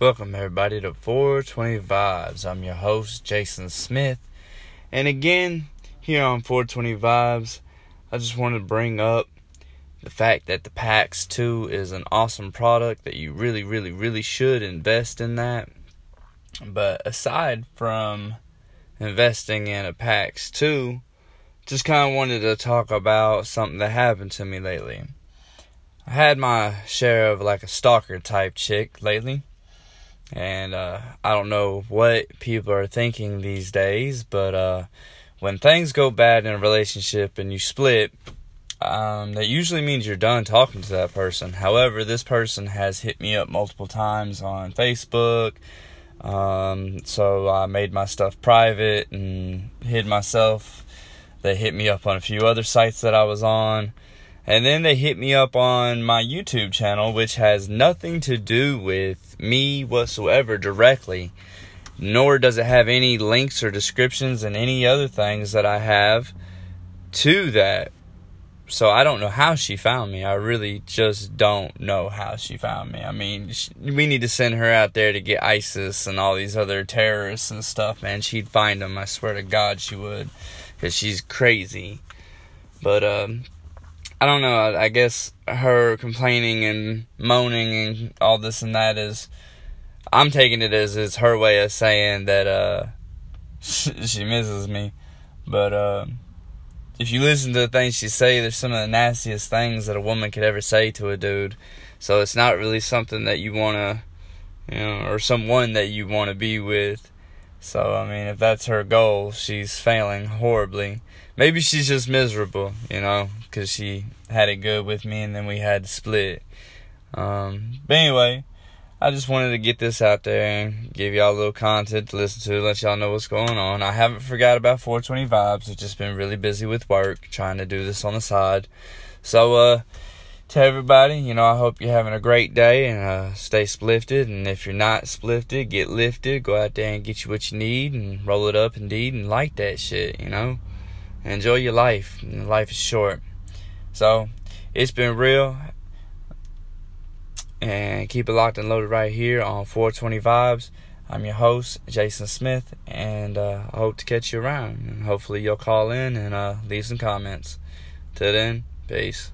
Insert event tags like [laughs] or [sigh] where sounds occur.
Welcome, everybody, to 420 Vibes. I'm your host, Jason Smith. And again, here on 420 Vibes, I just wanted to bring up the fact that the PAX 2 is an awesome product that you really, really, really should invest in that. But aside from investing in a PAX 2, just kind of wanted to talk about something that happened to me lately. I had my share of like a stalker type chick lately and uh, I don't know what people are thinking these days, but uh, when things go bad in a relationship and you split, um, that usually means you're done talking to that person. However, this person has hit me up multiple times on Facebook. Um, so I made my stuff private and hid myself. They hit me up on a few other sites that I was on. And then they hit me up on my YouTube channel, which has nothing to do with me whatsoever directly, nor does it have any links or descriptions and any other things that I have to that. So I don't know how she found me. I really just don't know how she found me. I mean, she, we need to send her out there to get ISIS and all these other terrorists and stuff, man. She'd find them. I swear to God, she would, because she's crazy. But um, I don't know. I guess her complaining and moaning and all this and that is, I'm taking it as it's her way of saying that uh, [laughs] she misses me. But uh, if you listen to the things she say, there's some of the nastiest things that a woman could ever say to a dude. So it's not really something that you want to, you know, or someone that you want to be with. So I mean, if that's her goal, she's failing horribly. Maybe she's just miserable, you know, because she had it good with me and then we had to split. Um, but anyway, I just wanted to get this out there and give y'all a little content to listen to, let y'all know what's going on. I haven't forgot about 420 vibes. I've just been really busy with work, trying to do this on the side. So, uh, to everybody, you know, I hope you're having a great day and uh, stay splifted. And if you're not splifted, get lifted. Go out there and get you what you need and roll it up indeed and like that shit, you know. Enjoy your life. Life is short. So, it's been real. And keep it locked and loaded right here on 420 Vibes. I'm your host, Jason Smith, and uh, I hope to catch you around. And hopefully, you'll call in and uh, leave some comments. Till then, peace.